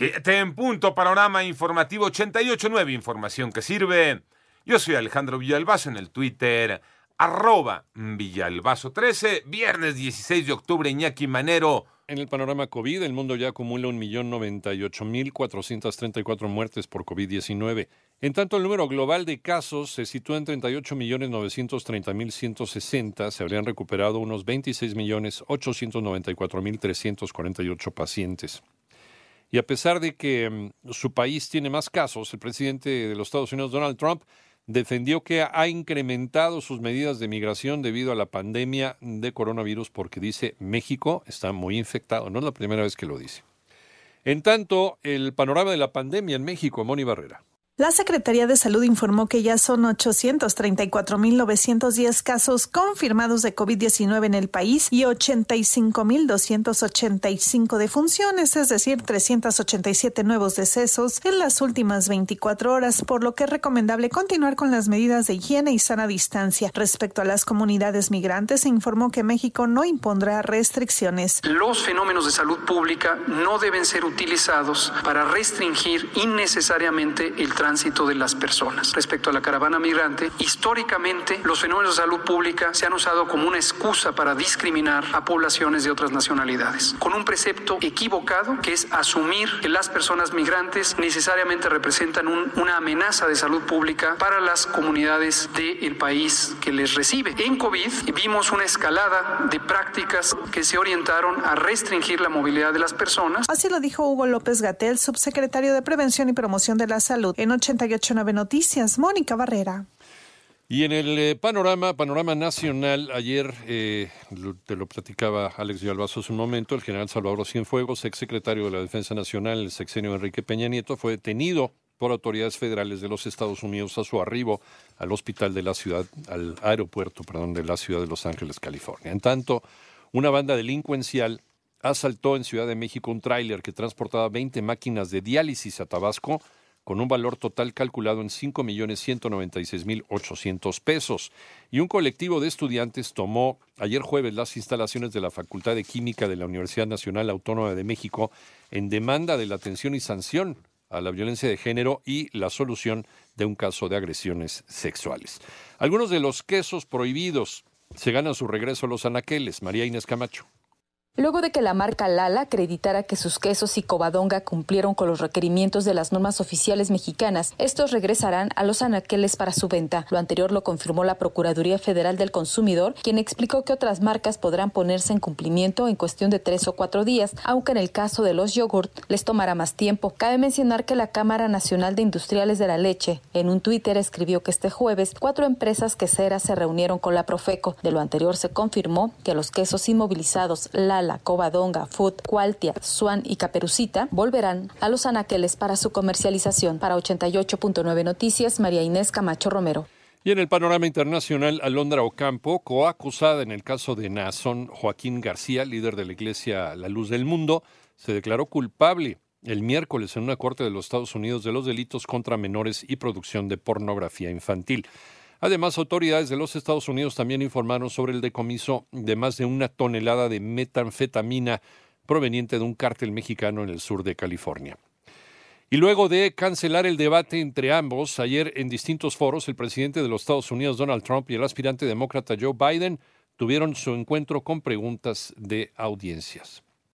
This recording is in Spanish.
Siete en punto, panorama informativo 88.9, información que sirve. Yo soy Alejandro Villalbazo en el Twitter, arroba Villalbazo13, viernes 16 de octubre, Iñaki Manero. En el panorama COVID, el mundo ya acumula 1.098.434 muertes por COVID-19. En tanto, el número global de casos se sitúa en 38.930.160. Se habrían recuperado unos 26.894.348 pacientes. Y a pesar de que mm, su país tiene más casos, el presidente de los Estados Unidos, Donald Trump, defendió que ha incrementado sus medidas de migración debido a la pandemia de coronavirus porque dice México está muy infectado. No es la primera vez que lo dice. En tanto, el panorama de la pandemia en México, Moni Barrera. La Secretaría de Salud informó que ya son 834.910 casos confirmados de COVID-19 en el país y 85.285 defunciones, es decir, 387 nuevos decesos en las últimas 24 horas, por lo que es recomendable continuar con las medidas de higiene y sana distancia. Respecto a las comunidades migrantes, se informó que México no impondrá restricciones. Los fenómenos de salud pública no deben ser utilizados para restringir innecesariamente el tránsito tránsito de las personas. Respecto a la caravana migrante, históricamente los fenómenos de salud pública se han usado como una excusa para discriminar a poblaciones de otras nacionalidades, con un precepto equivocado que es asumir que las personas migrantes necesariamente representan una amenaza de salud pública para las comunidades del país que les recibe. En COVID vimos una escalada de prácticas que se orientaron a restringir la movilidad de las personas. Así lo dijo Hugo López Gatel, subsecretario de Prevención y Promoción de la Salud, en 889 Noticias, Mónica Barrera. Y en el eh, panorama, panorama nacional, ayer eh, te lo platicaba Alex Villalbazo hace un momento, el general Salvador Cienfuegos, exsecretario de la Defensa Nacional, el sexenio Enrique Peña Nieto, fue detenido por autoridades federales de los Estados Unidos a su arribo al hospital de la ciudad, al aeropuerto, perdón, de la ciudad de Los Ángeles, California. En tanto, una banda delincuencial asaltó en Ciudad de México un tráiler que transportaba 20 máquinas de diálisis a Tabasco con un valor total calculado en 5.196.800 pesos. Y un colectivo de estudiantes tomó ayer jueves las instalaciones de la Facultad de Química de la Universidad Nacional Autónoma de México en demanda de la atención y sanción a la violencia de género y la solución de un caso de agresiones sexuales. Algunos de los quesos prohibidos se ganan su regreso a los anaqueles. María Inés Camacho. Luego de que la marca Lala acreditara que sus quesos y covadonga cumplieron con los requerimientos de las normas oficiales mexicanas, estos regresarán a los anaqueles para su venta. Lo anterior lo confirmó la Procuraduría Federal del Consumidor, quien explicó que otras marcas podrán ponerse en cumplimiento en cuestión de tres o cuatro días, aunque en el caso de los yogurt les tomará más tiempo. Cabe mencionar que la Cámara Nacional de Industriales de la Leche en un Twitter escribió que este jueves cuatro empresas queseras se reunieron con la Profeco. De lo anterior se confirmó que los quesos inmovilizados Lala la Covadonga, Food, Cualtia, Swan y Caperucita volverán a los anaqueles para su comercialización. Para 88.9 Noticias, María Inés Camacho Romero. Y en el panorama internacional, Alondra Ocampo, coacusada en el caso de Nazón Joaquín García, líder de la Iglesia La Luz del Mundo, se declaró culpable el miércoles en una corte de los Estados Unidos de los delitos contra menores y producción de pornografía infantil. Además, autoridades de los Estados Unidos también informaron sobre el decomiso de más de una tonelada de metanfetamina proveniente de un cártel mexicano en el sur de California. Y luego de cancelar el debate entre ambos, ayer en distintos foros, el presidente de los Estados Unidos, Donald Trump, y el aspirante demócrata Joe Biden tuvieron su encuentro con preguntas de audiencias.